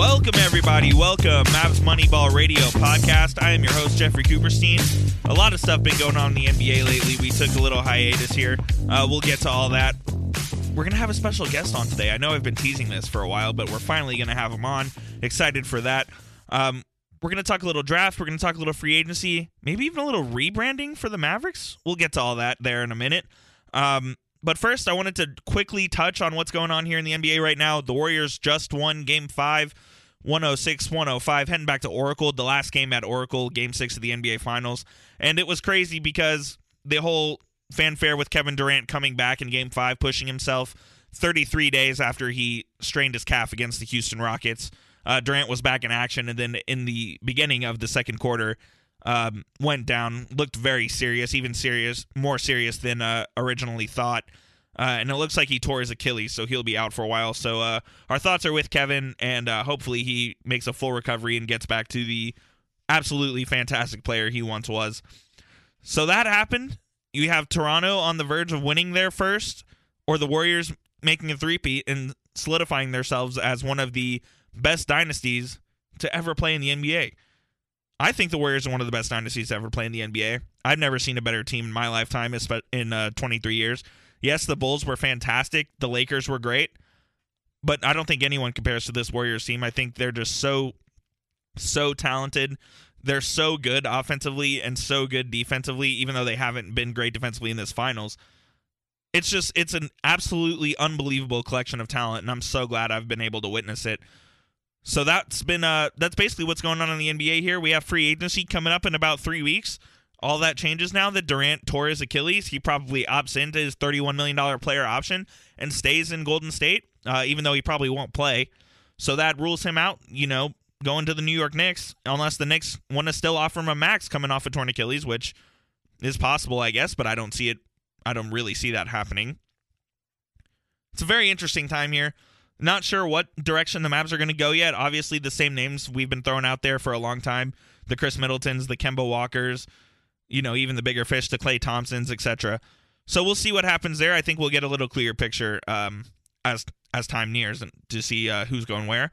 Welcome, everybody. Welcome, Mavs Moneyball Radio podcast. I am your host, Jeffrey Cooperstein. A lot of stuff been going on in the NBA lately. We took a little hiatus here. Uh, we'll get to all that. We're going to have a special guest on today. I know I've been teasing this for a while, but we're finally going to have him on. Excited for that. Um, we're going to talk a little draft. We're going to talk a little free agency, maybe even a little rebranding for the Mavericks. We'll get to all that there in a minute. Um, but first, I wanted to quickly touch on what's going on here in the NBA right now. The Warriors just won game five, 106 105, heading back to Oracle, the last game at Oracle, game six of the NBA Finals. And it was crazy because the whole fanfare with Kevin Durant coming back in game five, pushing himself 33 days after he strained his calf against the Houston Rockets. Uh, Durant was back in action, and then in the beginning of the second quarter, um, went down, looked very serious, even serious, more serious than uh, originally thought. Uh, and it looks like he tore his Achilles, so he'll be out for a while. So uh, our thoughts are with Kevin, and uh, hopefully he makes a full recovery and gets back to the absolutely fantastic player he once was. So that happened. You have Toronto on the verge of winning their first, or the Warriors making a three-peat and solidifying themselves as one of the best dynasties to ever play in the NBA. I think the Warriors are one of the best dynasties to ever play in the NBA. I've never seen a better team in my lifetime in uh, 23 years. Yes, the Bulls were fantastic. The Lakers were great. But I don't think anyone compares to this Warriors team. I think they're just so, so talented. They're so good offensively and so good defensively, even though they haven't been great defensively in this finals. It's just, it's an absolutely unbelievable collection of talent, and I'm so glad I've been able to witness it. So that's been uh that's basically what's going on in the NBA here. We have free agency coming up in about three weeks. All that changes now that Durant tore his Achilles. He probably opts into his $31 million player option and stays in Golden State, uh, even though he probably won't play. So that rules him out, you know, going to the New York Knicks, unless the Knicks want to still offer him a max coming off a torn Achilles, which is possible, I guess, but I don't see it. I don't really see that happening. It's a very interesting time here. Not sure what direction the Mavs are going to go yet. Obviously, the same names we've been throwing out there for a long time: the Khris Middletons, the Kemba Walkers, you know, even the bigger fish, the Klay Thompsons, etc. So we'll see what happens there. I think we'll get a little clearer picture um, as as time nears and to see uh, who's going where.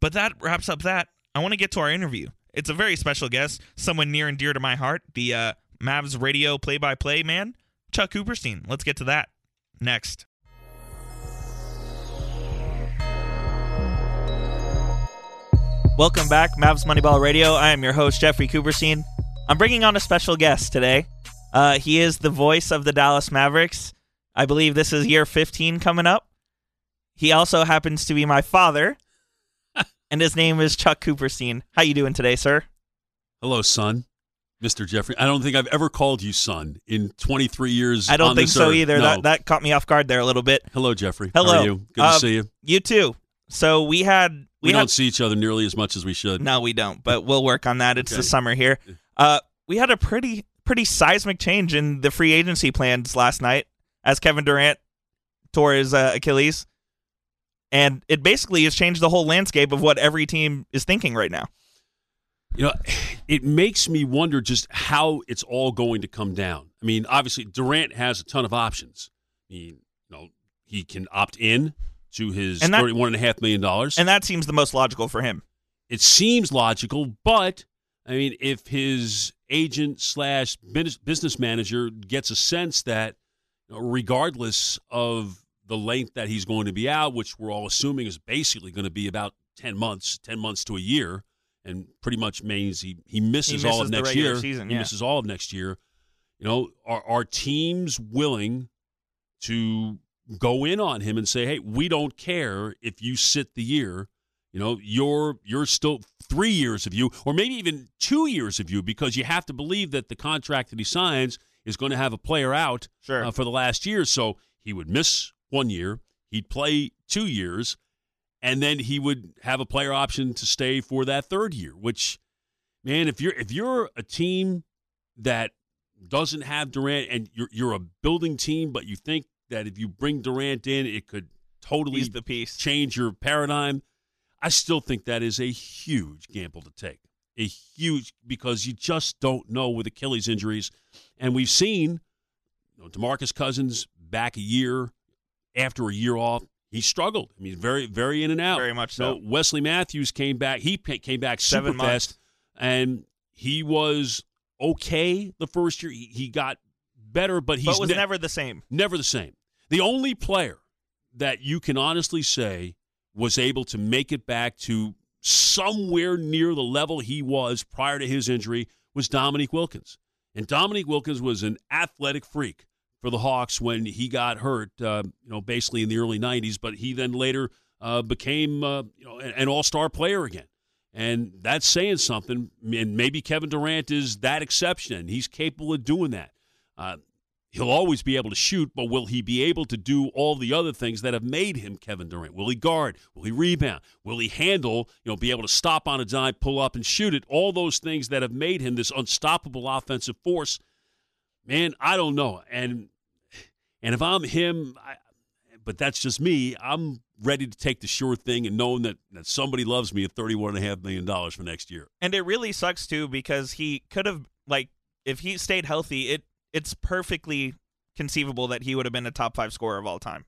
But that wraps up that. I want to get to our interview. It's a very special guest, someone near and dear to my heart, the uh, Mavs radio play-by-play man, Chuck Cooperstein. Let's get to that next. Welcome back, Mavs Moneyball Radio. I am your host, Jeffrey Cooperstein. I'm bringing on a special guest today. Uh, he is the voice of the Dallas Mavericks. I believe this is year 15 coming up. He also happens to be my father, and his name is Chuck Cooperstein. How you doing today, sir? Hello, son. Mr. Jeffrey. I don't think I've ever called you son in 23 years. I don't think so earth. either. No. That that caught me off guard there a little bit. Hello, Jeffrey. Hello. How are you? Good Uh, to see you. You too. So we had We, we, don't see each other nearly as much as we should. no, we don't, but we'll work on that. It's the summer here. Uh, we had a pretty pretty seismic change in the free agency plans last night as Kevin Durant tore his uh, Achilles, and it basically has changed the whole landscape of what every team is thinking right now. You know, it makes me wonder just how it's all going to come down. I mean, obviously Durant has a ton of options. I mean, you know, he can opt in to his And that- thirty-one and a half million dollars. And that seems the most logical for him. it seems logical, but I mean, if his agent slash business manager gets a sense that, regardless of the length that he's going to be out, which we're all assuming is basically going to be about ten months, ten months to a year, and pretty much means he he misses, He all of the next year. season, he misses all of next year. You know, are are teams willing to go in on him and say, "Hey, we don't care if you sit the year." You know, you're you're still three years of you, or maybe even two years of you, because you have to believe that the contract that he signs is going to have a player out Sure. uh, for the last year. So he would miss one year, he'd play two years, and then he would have a player option to stay for that third year. Which, man, if you're if you're a team that doesn't have Durant and you're you're a building team, but you think that if you bring Durant in, it could totally He's the piece. change your paradigm. I still think that is a huge gamble to take. A huge because you just don't know with Achilles injuries, and we've seen you know, Demarcus Cousins back a year after a year off. he struggled. I mean, very, very in and out. Very much so. Wesley Matthews came back. He came back super fast, and he was okay the first year. He, he got better, but he was ne- never the same. never the same. The only player that you can honestly say was able to make it back to somewhere near the level he was prior to his injury was Dominique Wilkins. And Dominique Wilkins was an athletic freak for the Hawks when he got hurt, uh, you know, basically in the early 90s, but he then later uh, became, uh, you know, an, an all-star player again. And that's saying something. And maybe Kevin Durant is that exception. He's capable of doing that. He'll always be able to shoot, but will he be able to do all the other things that have made him Kevin Durant? Will he guard? Will he rebound? Will he handle, you know, be able to stop on a dime, pull up and shoot it? All those things that have made him this unstoppable offensive force. Man, I don't know. And and if I'm him, I, but that's just me, I'm ready to take the sure thing and knowing that, that somebody loves me at $31.5 million for next year. And it really sucks too because he could have like if he stayed healthy, it it's perfectly conceivable that he would have been a top five scorer of all time.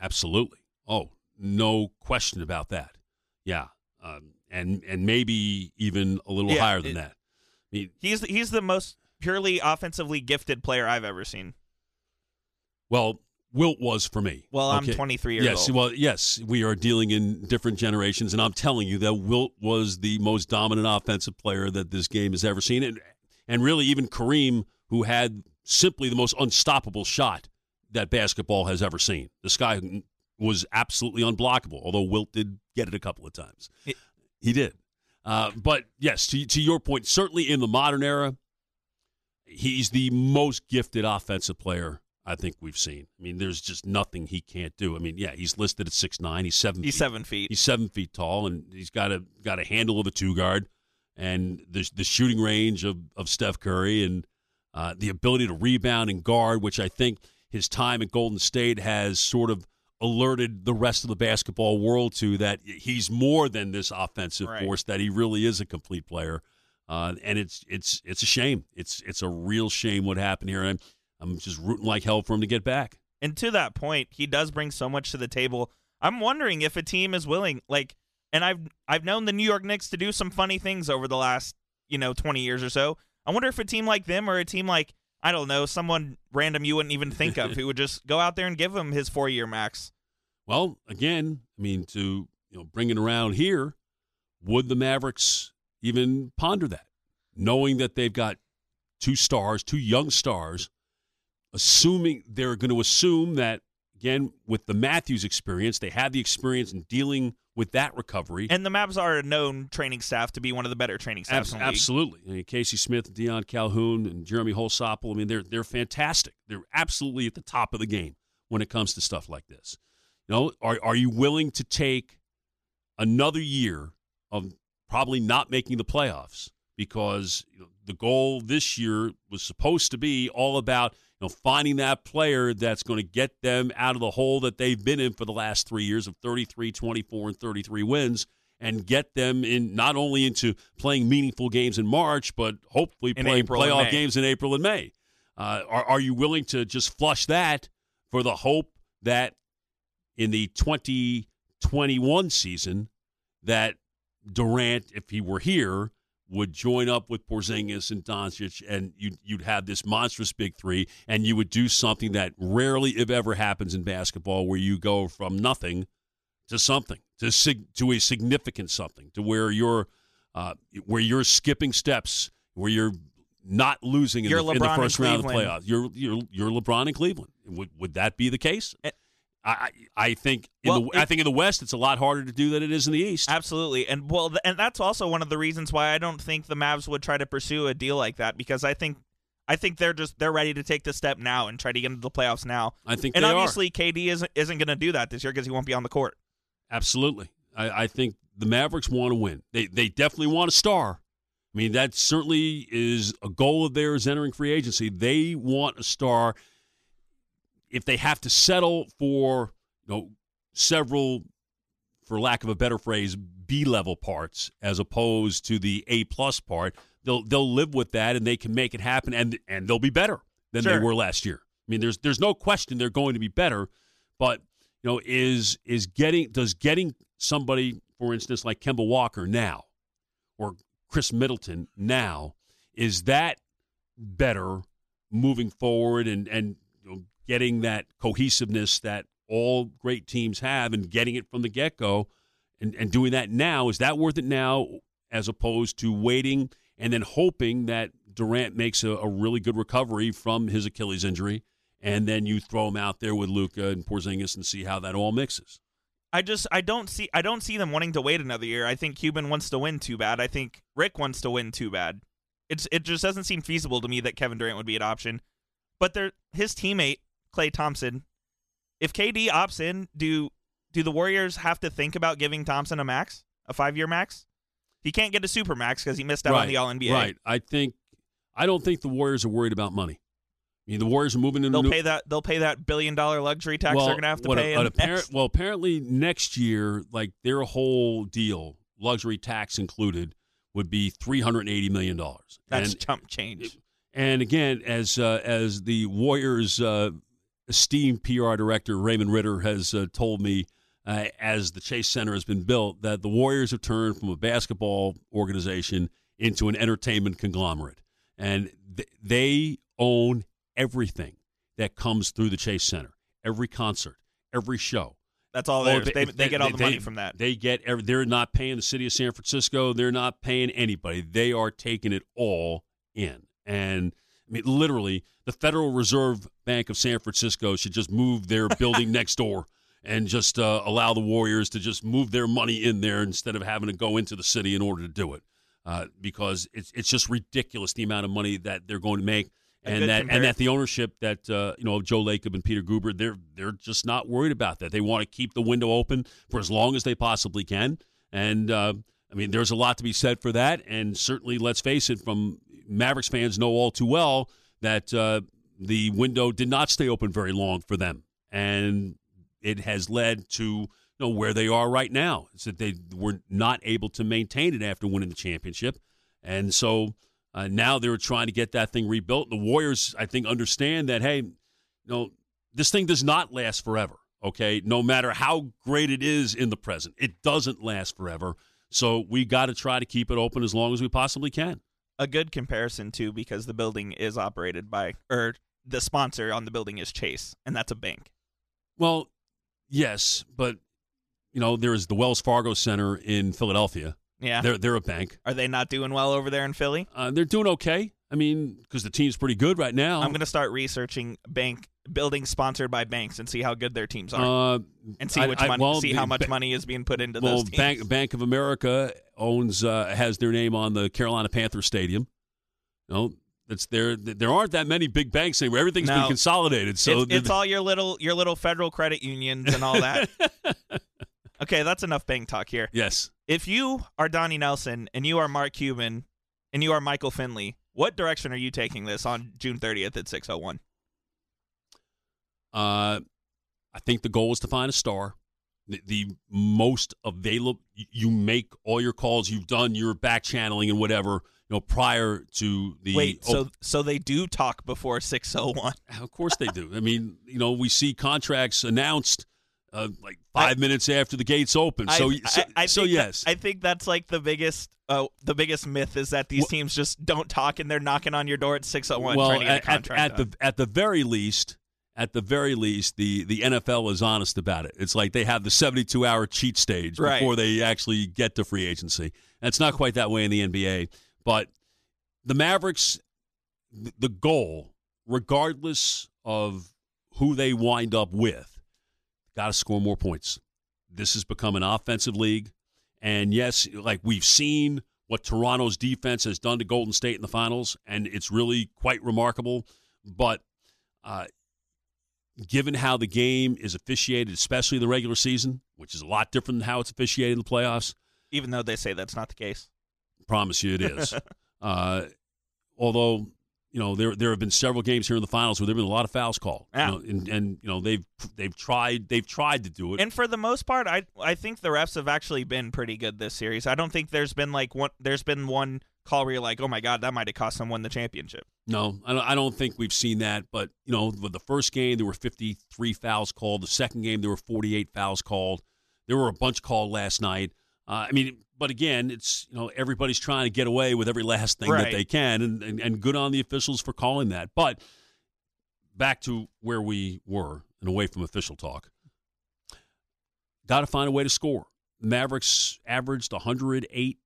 Absolutely. Oh, no question about that. Yeah, um, and and maybe even a little Yeah, higher than it- that. I mean, He's he's the most purely offensively gifted player I've ever seen. well, Wilt was for me. Well, I'm 23 years yes, old. well, yes, we are dealing in different generations, and I'm telling you that Wilt was the most dominant offensive player that this game has ever seen, and and really even Kareem, who had simply the most unstoppable shot that basketball has ever seen. This guy was absolutely unblockable, although Wilt did get it a couple of times. It- he did. Uh, but yes, to, to your point, certainly in the modern era, he's the most gifted offensive player I think we've seen. I mean, there's just nothing he can't do. I mean, yeah, he's listed at six nine. He's seven. He's feet. seven feet. He's seven feet tall, and he's got a got a handle of a two guard, and the the shooting range of of Steph Curry, and uh, the ability to rebound and guard, which I think his time at Golden State has sort of alerted the rest of the basketball world to that he's more than this offensive Right. force. That he really is a complete player, uh, and it's it's it's a shame. It's it's a real shame what happened here. And I'm I'm just rooting like hell for him to get back. And to that point, he does bring so much to the table. I'm wondering if a team is willing, like, and I've I've known the New York Knicks to do some funny things over the last, you know, 20 years or so. I wonder if a team like them or a team like I don't know, someone random you wouldn't even think of who would just go out there and give him his four year max. Well, again, I mean, to you know, bring it around here, would the Mavericks even ponder that, knowing that they've got two stars, two young stars, assuming they're going to assume that again with the Matthews experience, they have the experience in dealing with that recovery. And the Mavs are a known training staff to be one of the better training staffs the absolutely. I mean, Casey Smith, Dion Calhoun, and Jeremy Holsopple. I mean, they're they're fantastic. They're absolutely at the top of the game when it comes to stuff like this. You know, are are you willing to take another year of probably not making the playoffs because you know, the goal this year was supposed to be all about know finding that player that's going to get them out of the hole that they've been in for the last 3 years of 33 24 and 33 wins and get them in not only into playing meaningful games in March but hopefully In playing April playoff games in April and May. Uh, are, are you willing to just flush that for the hope that in the 2021 season that Durant, if he were here, would join up with Porzingis and Doncic, and you'd, you'd have this monstrous big three, and you would do something that rarely, if ever, happens in basketball, where you go from nothing to something, to sig- to a significant something, to where you're uh, where you're skipping steps, where you're not losing in, the, in the first round of the playoffs. You're you're you're LeBron in Cleveland. Would would that be the case? Eh. I I think in Well, the I think in the West it's a lot harder to do than it is in the East. Absolutely, and well, th- and that's also one of the reasons why I don't think the Mavs would try to pursue a deal like that because I think, I think they're just they're ready to take the step now and try to get into the playoffs now. I think And they are. obviously, KD isn't isn't going to do that this year because he won't be on the court. Absolutely. I, I think the Mavericks want to win. They they definitely want a star. I mean, that certainly is a goal of theirs entering free agency. They want a star. If they have to settle for you know several, for lack of a better phrase, B level parts as opposed to the A plus part, they'll they'll live with that and they can make it happen and and they'll be better than they were last year. I mean, there's there's no question they're going to be better, but you know, is is getting does getting somebody, for instance, like Kemba Walker now, or Khris Middleton now, is that better moving forward and and getting that cohesiveness that all great teams have and getting it from the get go and, and doing that now is that worth it now as opposed to waiting and then hoping that Durant makes a, a really good recovery from his Achilles injury and then you throw him out there with Luka and Porzingis and see how that all mixes. I just I don't see I don't see them wanting to wait another year. I think Cuban wants to win too bad. I think Rick wants to win too bad. It's it just doesn't seem feasible to me that Kevin Durant would be an option. But they his teammate Klay Thompson. If KD opts in, do do the Warriors have to think about giving Thompson a max, a five year max? He can't get a super max because he missed out right, on the All NBA. Right. I think I don't think the Warriors are worried about money. I mean, the Warriors are moving into they'll new, pay that they'll pay that billion dollar luxury tax well, they're gonna have to what, pay. appar- next- well, apparently next year, like their whole deal, luxury tax included, would be three hundred eighty million dollars. That's and, chump change. And again, as uh, as the Warriors' uh, esteemed PR director Raymond Ridder has uh, told me, uh, as the Chase Center has been built, that the Warriors have turned from a basketball organization into an entertainment conglomerate, and th- they own everything that comes through the Chase Center. Every concert, every show. That's all Oh, theirs. they- They, they, get all the they- money from that. They get. every- They're not paying the city of San Francisco. They're not paying anybody. They are taking it all in. And I mean, literally, the Federal Reserve Bank of San Francisco should just move their building next door and just uh, allow the Warriors to just move their money in there instead of having to go into the city in order to do it. Uh, because it's it's just ridiculous the amount of money that they're going to make and that and that the ownership that uh, you know of Joe Lacob and Peter Guber they're they're just not worried about that. They want to keep the window open for as long as they possibly can. And uh, I mean, there's a lot to be said for that. And certainly, let's face it, from Mavericks fans know all too well that uh, the window did not stay open very long for them, and it has led to you know where they are right now. It's that they were not able to maintain it after winning the championship, and so uh, now they're trying to get that thing rebuilt. The Warriors, I think, understand that hey, you know, this thing does not last forever. Okay, no matter how great it is in the present, it doesn't last forever. So we got to try to keep it open as long as we possibly can. A good comparison too because the building is operated by or the sponsor on the building is Chase and that's a bank. Well, yes, but you know, there is the Wells Fargo Center in Philadelphia. Yeah. They're they're a bank. Are they not doing well over there in Philly? Uh, they're doing okay. I mean, because the team's pretty good right now. I'm going to start researching bank buildings sponsored by banks and see how good their teams are uh, and see which I- money well, see how much ba- money is being put into well, those teams. Bank Bank of America owns uh, has their name on the Carolina Panther Stadium. No, that's there. There aren't that many big banks anymore. Everything's been consolidated. So it's, it's all your little your little federal credit unions and all that. okay, that's enough bank talk here. yes. If you are Donnie Nelson and you are Mark Cuban and you are Michael Finley, what direction are you taking this on June 30th at 6:01? Uh, I think the goal is to find a star. The, the most available, you make all your calls you've done, your back channeling and whatever, you know, prior to the. Wait, so op- so they do talk before 6:01. of course they do. I mean, you know, we see contracts announced uh, like five minutes after the gates open. So, I, so, I, I so think that- yes. I think that's like the biggest uh, the biggest myth is that these Well- teams just don't talk and they're knocking on your door at 6:01 well, trying to get a at, at, at the at the very least, at the very least, the the NFL is honest about it. It's like they have the seventy two hour cheat stage Right. before they actually get to free agency. And it's not quite that way in the NBA, but the Mavericks, the goal, regardless of who they wind up with, got to score more points. This has become an offensive league, and yes, like we've seen what Toronto's defense has done to Golden State in the finals, and it's really quite remarkable. But uh, given how the game is officiated, especially the regular season, which is a lot different than how it's officiated in the playoffs, even though they say that's not the case. promise you it is. uh, although you know there there have been several games here in the finals where there have been a lot of fouls called, Yeah. you know, and and you know they've they've tried they've tried to do it. And for the most part, I I think the refs have actually been pretty good this series. I don't think there's been like one there's been one call where you're like, oh my god, that might have cost someone the championship. No, I don't, I don't think we've seen that. But you know, with the first game there were 53 fouls called. The second game there were 48 fouls called. There were a bunch called last night. Uh, I mean, but again, it's you know everybody's trying to get away with every last thing Right. that they can, and, and and good on the officials for calling that. But back to where we were and away from official talk. Got to find a way to score. Mavericks averaged 108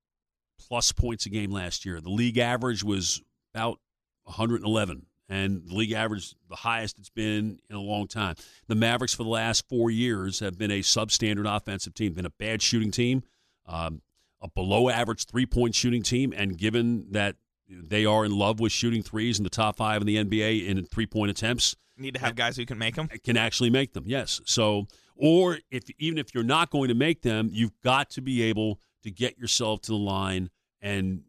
plus points a game last year. The league average was about 111, and the league average the highest it's been in a long time. The Mavericks for the last four years have been a substandard offensive team, been a bad shooting team, um, a below average three point shooting team, and given that they are in love with shooting threes in the top five in the NBA in three point attempts, Need to have guys who can make them. can actually make them. Yes. So, or if even if you're not going to make them, you've got to be able to get yourself to the line and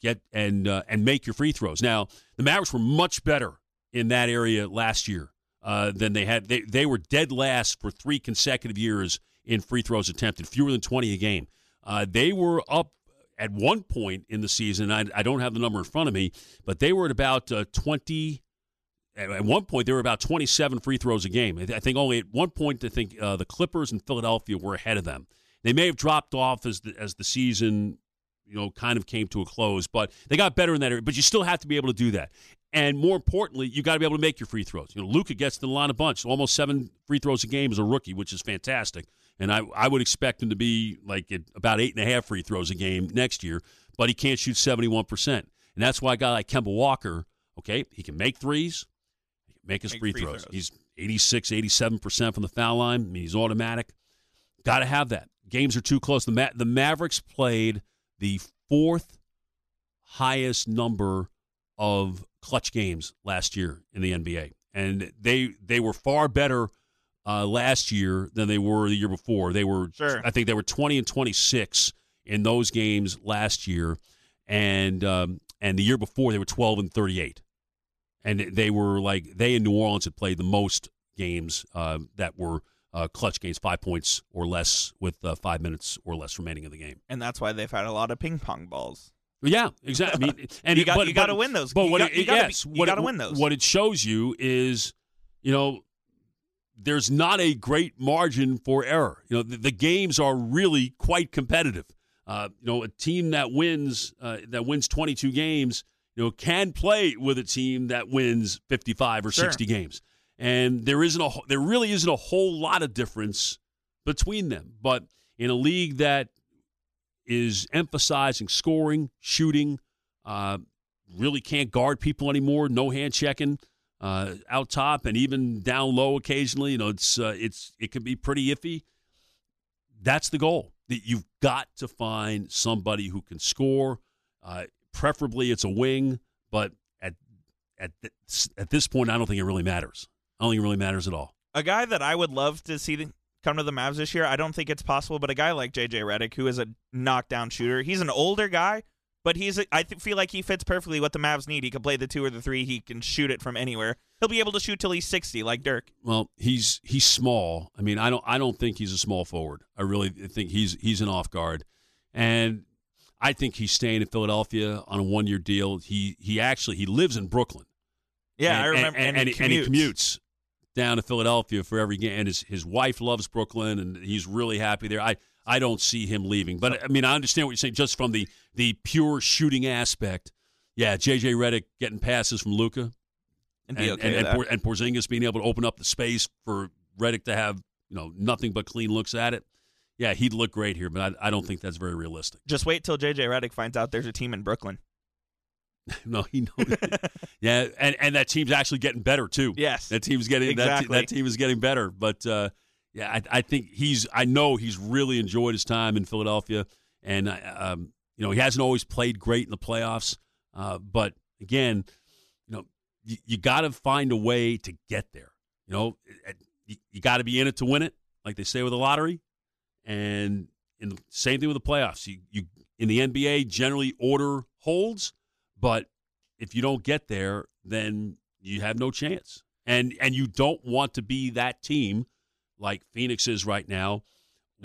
get and uh, and make your free throws. Now, the Mavericks were much better in that area last year uh, than they had. They they were dead last for three consecutive years in free throws attempted, fewer than 20 a game. Uh, they were up at one point in the season. I, I don't have the number in front of me, but they were at about uh, 20 at at one point they were about 27 free throws a game. I I think only at one point I think uh, the Clippers and Philadelphia were ahead of them. They may have dropped off as the, as the season you know kind of came to a close, but they got better in that area. But you still have to be able to do that. And more importantly, you got to be able to make your free throws. You know, Luka gets to the line a bunch, almost seven free throws a game as a rookie, which is fantastic. And I, I would expect him to be like at about eight and a half free throws a game next year, but he can't shoot 71%. And that's why a guy like Kemba Walker, okay, he can make threes, he can make his Make free, free throws. throws. He's 86, 87% from the foul line. I mean, he's automatic. Got to have that. Games are too close. The, Ma- the Mavericks played the fourth highest number of clutch games last year in the NBA, and they they were far better uh, last year than they were the year before. They were, Sure. I think, they were twenty and twenty six in those games last year, and um, and the year before they were twelve and thirty eight, and they were like they in New Orleans had played the most games uh, that were. Uh, clutch games, five points or less, with uh, five minutes or less remaining in the game. And that's why they've had a lot of ping pong balls. Yeah, exactly. I mean, and You got- gotta win those. But You what got- it, you gotta be- yes, you what gotta it, win those. What it shows you is, you know, there's not a great margin for error. You know, the, the games are really quite competitive. Uh, you know, a team that wins uh, that wins 22 games, you know, can play with a team that wins 55 or Sure. 60 games, and there isn't a there really isn't a whole lot of difference between them. But in a league that is emphasizing scoring, shooting, uh, really can't guard people anymore. No hand checking uh, out top and even down low occasionally. You know, it's uh, it's it can be pretty iffy. That's the goal. That you've got to find somebody who can score. Uh, preferably, it's a wing, but at at this, at this point, I don't think it really matters. I don't think it really matters at all. A guy that I would love to see the, come to the Mavs this year, I don't think it's possible, but a guy like JJ Redick, who is a knockdown shooter, he's an older guy, but he's a, I th- feel like he fits perfectly what the Mavs need. He can play the two or the three. He can shoot it from anywhere. He'll be able to shoot till he's sixty, like Dirk. Well, he's he's small. I mean, I don't I don't think he's a small forward. I really think he's he's an off guard, and I think he's staying in Philadelphia on a one year deal. He he actually he lives in Brooklyn. Yeah, and, I remember. and, and, he he, and he commutes down to Philadelphia for every game. And his his wife loves Brooklyn, and he's really happy there. I I don't see him leaving. But I mean, I understand what you're saying, just from the the pure shooting aspect. Yeah, JJ Redick getting passes from Luka and and, okay and, and, and Porzingis being able to open up the space for Redick to have you know nothing but clean looks at it. Yeah, he'd look great here, but I, I don't think that's very realistic. Just wait till JJ Redick finds out there's a team in Brooklyn. no, he knows. yeah, and and that team's actually getting better too. Yes. that team's getting Exactly. that team is getting better. But uh, yeah, I, I think he's. I know he's really enjoyed his time in Philadelphia, and uh, um, you know he hasn't always played great in the playoffs. Uh, but again, you know you, you got to find a way to get there. You know, you, you got to be in it to win it, like they say with the lottery. And in the same thing with the playoffs. You, you in the NBA generally order holds, but if you don't get there, then you have no chance. And and you don't want to be that team like Phoenix is right now,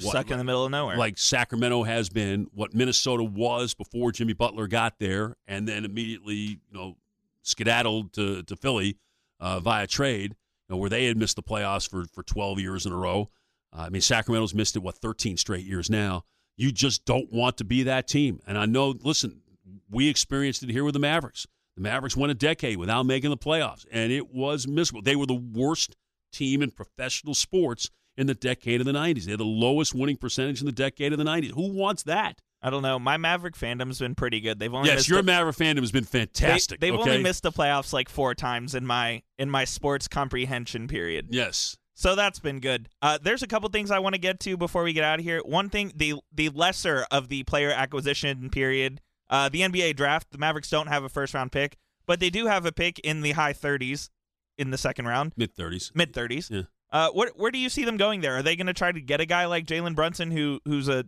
what- Stuck in the middle of nowhere. like Sacramento has been, what Minnesota was before Jimmy Butler got there, and then immediately, you know, skedaddled to, to Philly uh, via trade, you know, where they had missed the playoffs for, for 12 years in a row. Uh, I mean, Sacramento's missed it, what, 13 straight years now. You just don't want to be that team. And I know, listen, we experienced it here with the Mavericks. The Mavericks went a decade without making the playoffs, and it was miserable. They were the worst team in professional sports in the decade of the 90s. They had the lowest winning percentage in the decade of the 90s. Who wants that? I don't know. My Maverick fandom's been pretty good. They've only yes, your the- Maverick fandom has been fantastic. They, have okay? only missed the playoffs like four times in my in my sports comprehension period. Yes. So that's been good. Uh, there's a couple things I want to get to before we get out of here. One thing, the the lesser of the player acquisition period, uh, the NBA draft. The Mavericks don't have a first round pick, but they do have a pick in the high 30s in the second round, Mid 30s. mid 30s. Yeah. Uh, where where do you see them going there? Are they going to try to get a guy like Jalen Brunson, who who's a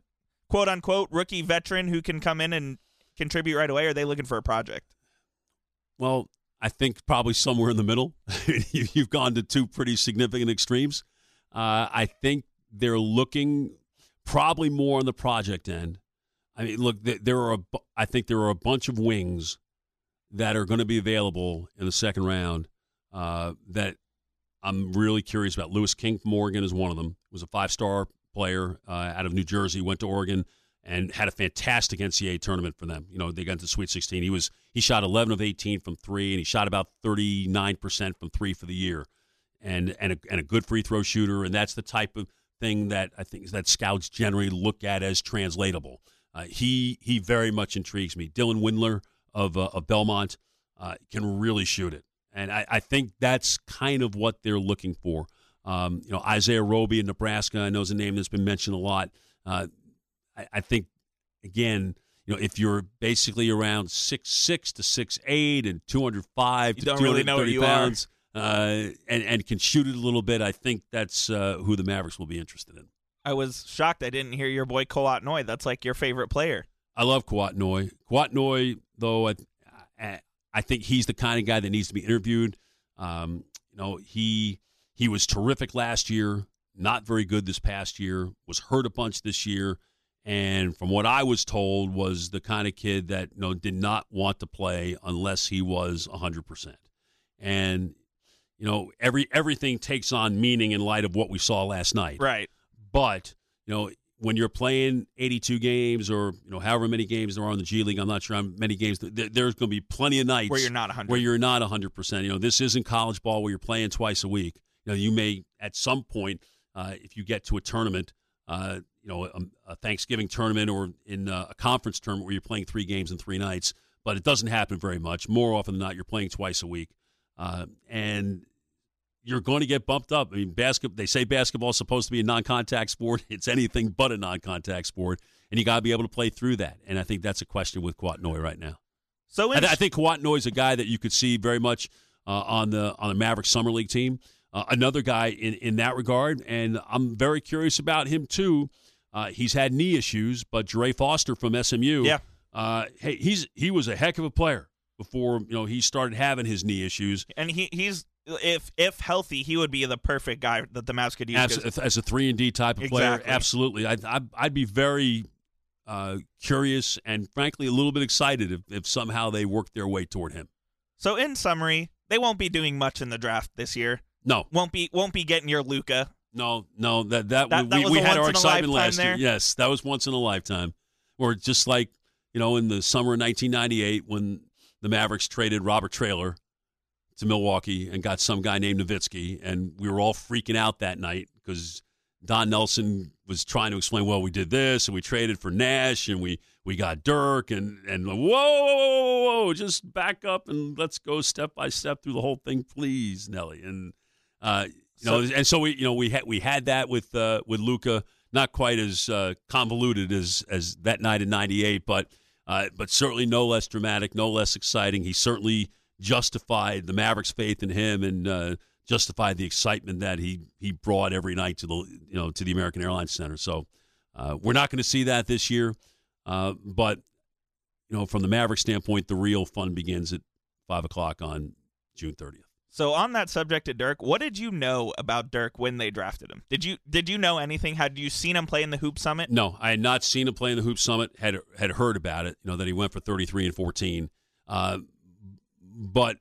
quote unquote rookie veteran who can come in and contribute right away? Or are they looking for a project? Well, I think probably somewhere in the middle. You- You've gone to two pretty significant extremes. Uh, I think they're looking probably more on the project end. I mean, look, there are. A, I think there are a bunch of wings that are going to be available in the second round. Uh, that I'm really curious about. Louis King from Oregon is one of them. Was a five star player uh, out of New Jersey. Went to Oregon and had a fantastic NCAA tournament for them. You know, they got into Sweet 16. He was he shot 11 of 18 from three, and he shot about 39 percent from three for the year, and and a, and a good free throw shooter. And that's the type of thing that I think that scouts generally look at as translatable. Uh, he he very much intrigues me. Dylan Windler of uh, of Belmont uh, can really shoot it, and I, I think that's kind of what they're looking for. Um, you know, Isaiah Roby in Nebraska, I know is a name that's been mentioned a lot. Uh, I, I think again, you know, if you're basically around six six to six eight and two hundred five to really hundred thirty are. pounds, uh, and and can shoot it a little bit, I think that's uh, who the Mavericks will be interested in. I was shocked I didn't hear your boy Kouat Noi. That's like your favorite player. I love Kouat Noi. Kouat Noi, though, I, I, I think he's the kind of guy that needs to be interviewed. Um, you know, he he was terrific last year. Not very good this past year. Was hurt a bunch this year, and from what I was told, was the kind of kid that you know did not want to play unless he was hundred percent. And you know, every everything takes on meaning in light of what we saw last night. Right. But you know, when you're playing 82 games or you know however many games there are in the G League, I'm not sure how many games. There, there's going to be plenty of nights Where you're not 100. where you're not 100. percent You know, this isn't college ball where you're playing twice a week. You know, you may at some point, uh, if you get to a tournament, uh, you know, a, a Thanksgiving tournament or in uh, a conference tournament where you're playing three games in three nights, but it doesn't happen very much. More often than not, you're playing twice a week, uh, and you're going to get bumped up. I mean, basket. They say basketball is supposed to be a non-contact sport. It's anything but a non-contact sport, and you got to be able to play through that. And I think that's a question with Kouat Noi right now. so I, th- I think Kouat Noi is a guy that you could see very much uh, on the on the Maverick Summer League team. Uh, another guy in, in that regard, and I'm very curious about him too. Uh, he's had knee issues, but Dre Foster from SMU, Yeah. uh, hey, he's he was a heck of a player before you know he started having his knee issues. and he he's if if healthy, he would be the perfect guy that the Mavs could use. As, as a three and D type of player, absolutely. I, I, I'd be very uh, curious and frankly a little bit excited if, if somehow they worked their way toward him. So in summary, they won't be doing much in the draft this year. No, Won't be won't be getting your Luka. No, no, that that, That- that we, was we had our once in a excitement last year. Yes, that was once in a lifetime. Or just like you know, in the summer of 1998 when the Mavericks traded Robert Traylor to Milwaukee and got some guy named Nowitzki, and we were all freaking out that night because Don Nelson was trying to explain, well, we did this and we traded for Nash and we we got Dirk and and whoa, whoa, whoa, whoa, just back up and let's go step by step through the whole thing, please, Nelly. And uh, you know, and so we you know we had we had that with uh, with Luka, not quite as uh, convoluted as as that night in '98, but uh, but certainly no less dramatic, no less exciting. He certainly justified the Mavericks' faith in him and uh, justified the excitement that he he brought every night to the you know to the American Airlines Center. So uh, we're not going to see that this year, uh, but you know from the Mavericks standpoint, the real fun begins at five o'clock on June 30th. So on that subject of Dirk, what did you know about Dirk when they drafted him? Did you did you know anything? Had you seen him play in the Hoop Summit? No, I had not seen him play in the Hoop Summit. had had heard about it. You know that he went for thirty three and fourteen, uh, but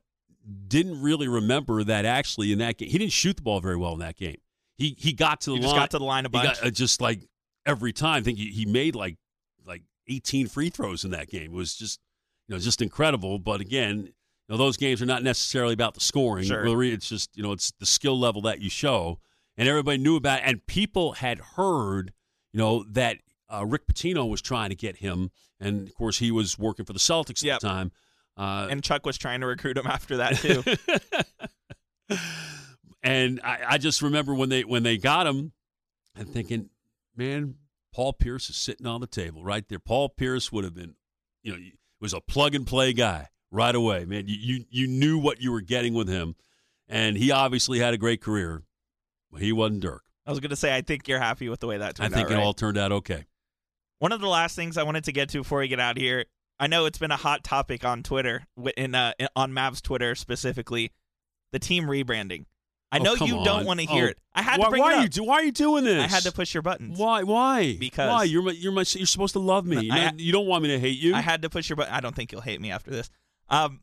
didn't really remember that actually in that game he didn't shoot the ball very well in that game. He he got to the He line. just got to the line a he bunch. got, uh, just like every time. I think he, he made like like 18 free throws in that game. It was just you know just incredible. But again, you know those games are not necessarily about the scoring. Sure. Really, it's just you know it's the skill level that you show, and everybody knew about. It. And people had heard you know that uh, Rick Pitino was trying to get him, and of course he was working for the Celtics at Yep. the time. Uh, and Chuck was trying to recruit him after that too. and I, I just remember when they when they got him, and thinking, man, Paul Pierce is sitting on the table right there. Paul Pierce would have been, you know, he was a plug and play guy right away, man. You you, you knew what you were getting with him, and he obviously had a great career, but he wasn't Dirk. I was going to say, I think you're happy with the way that turned out. I think out. it right? all turned out okay. One of the last things I wanted to get to before we get out of here, I know it's been a hot topic on Twitter, in uh, in- on Mavs Twitter specifically, the team rebranding. I Oh, know you on. don't want to hear Oh, it. I had why, to bring why it Are up. you do, why are you doing this? I had to push your buttons. Why? Why? Because- why? You're my, you're my, you're supposed to love me. You, I- you don't want me to hate you. I had to push your button. I don't think you'll hate me after this. Um,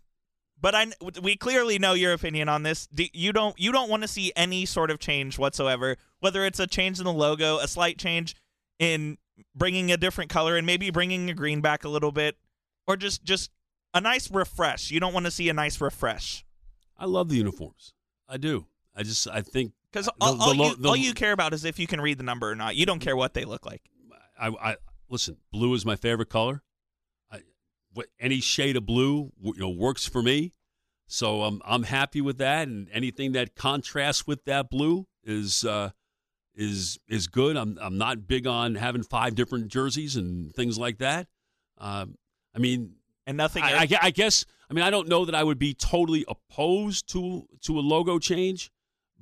but I we clearly know your opinion on this. You don't you don't want to see any sort of change whatsoever, whether it's a change in the logo, a slight change in bringing a different color and maybe bringing a green back a little bit, or just just a nice refresh. You don't want to see a nice refresh I love the uniforms. I do. I just I think because all, all lo- all you care about is if you can read the number or not. You don't care what they look like. I, I listen. Blue is my favorite color. I, what, any shade of blue, you know, works for me. So I'm I'm happy with that, and anything that contrasts with that blue is uh, is is good. I'm I'm not big on having five different jerseys and things like that. Um, I mean, And nothing. I, I I guess I mean I don't know that I would be totally opposed to to a logo change,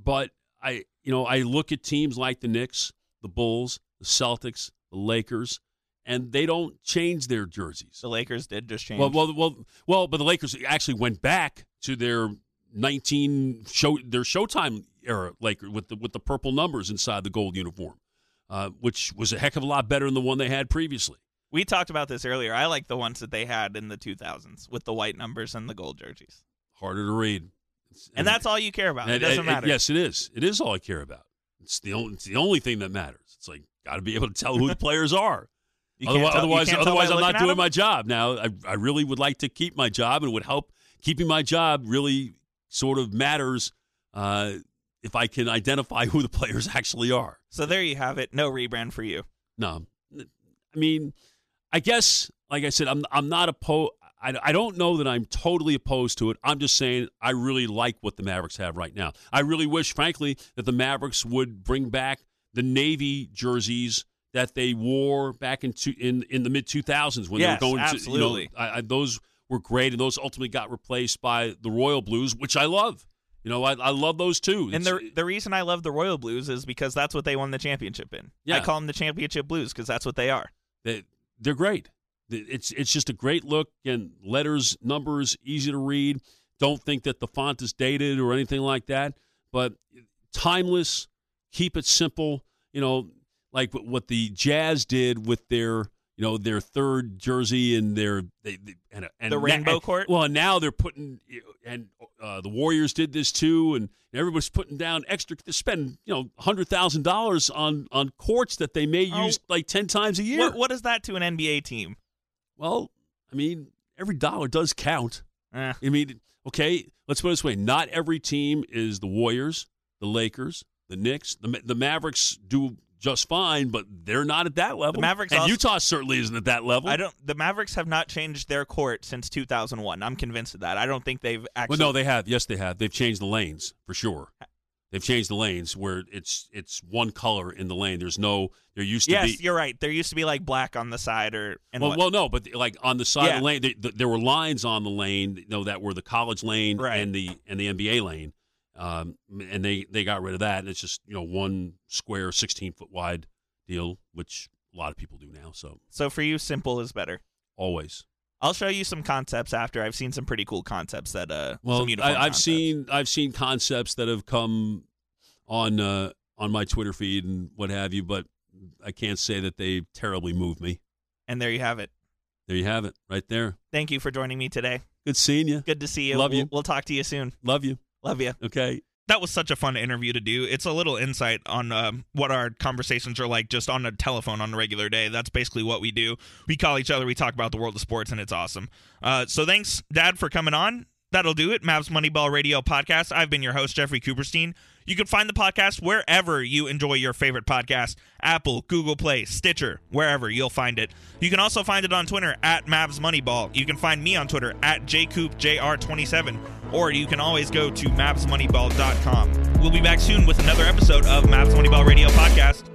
but I you know I look at teams like the Knicks, the Bulls, the Celtics, the Lakers, and they don't change their jerseys. the Lakers did just change. Well, well, well, well, but the Lakers actually went back to their 19 show their Showtime era Laker with the with the purple numbers inside the gold uniform, uh, which was a heck of a lot better than the one they had previously. We talked about this earlier. I like the ones that they had in the 2000s with the white numbers and the gold jerseys. Harder to read, It's- And that's all you care about. It And- doesn't and- matter. yes, it is. It is all I care about. It's the only. It's the only thing that matters. It's like got to be able to tell who the players are. Otherwise, tell- otherwise, otherwise I'm not doing them? my job. Now, I, I really would like to keep my job, and it would help keeping my job really sort of matters uh, if I can identify who the players actually are. So there you have it. No rebrand for you. No, I mean, I guess, like I said, I'm I'm not opposed. I, I don't know that I'm totally opposed to it. I'm just saying I really like what the Mavericks have right now. I really wish, frankly, that the Mavericks would bring back the Navy jerseys that they wore back in two, in in the mid 2000s when Yes, they were going absolutely. to. You know, I, I, those were great, and those ultimately got replaced by the Royal Blues, which I love. You know, I, I love those too. And the the reason I love the Royal Blues is because that's what they won the championship in. Yeah. I call them the championship blues because that's what they are. they, they're great. It's it's just a great look and letters, numbers, easy to read. Don't think that the font is dated or anything like that, but timeless. Keep it simple. You know, like what- what the Jazz did with their you know their third jersey and their they, they, and, and The rainbow and- court? Well, now they're putting and uh, the Warriors did this too, and everybody's putting down extra to spend you know hundred thousand dollars on on courts that they may Oh. use like ten times a year. What, what is that to an NBA team? Well, I mean, every dollar does count. Eh. I mean, okay, let's put it this way: not every team is the Warriors, the Lakers, the Knicks. The, the Mavericks do just fine, but they're not at that level. The Mavericks and also- Utah certainly isn't at that level. I don't. The Mavericks have not changed their court since 2001. I'm convinced of that. I don't think they've actually. well, no, they have. Yes, they have. They've changed the lanes for sure. They've changed the lanes where it's it's one color in the lane. There's no. There used to yes, be. Yes, you're right. There used to be like black on the side or and well, what- well, no, but like on the side Yeah. of the lane, they, th there were lines on the lane, you know, that were the college lane Right. and the and the NBA lane, um, and they they got rid of that, and it's just you know one square, sixteen foot wide deal, which a lot of people do now. So so for you, simple is better. always, I'll show you some concepts after. I've seen some pretty cool concepts that uh. Well, I, I've concepts. seen I've seen concepts that have come on uh, on my Twitter feed and what have you, but I can't say that they terribly move me. and there you have it. There you have it, right there. Thank you for joining me today. Good seeing you. Good to see you. Love we'll, you. We'll talk to you soon. Love you. Love you. Okay. That was such a fun interview to do. It's a little insight on um, what our conversations are like just on a telephone on a regular day. That's basically what we do. We call each other, we talk about the world of sports, and it's awesome. Uh, so thanks, Dad, for coming on. That'll do it. Mavs Moneyball Radio Podcast. I've been your host, Jeffrey Cooperstein. You can find the podcast wherever you enjoy your favorite podcast Apple, Google Play, Stitcher, wherever you'll find it. You can also find it on Twitter at Mavs Moneyball. You can find me on Twitter at jcoopjr27, or you can always go to mavsmoneyball.com. We'll be back soon with another episode of Mavs Moneyball Radio Podcast.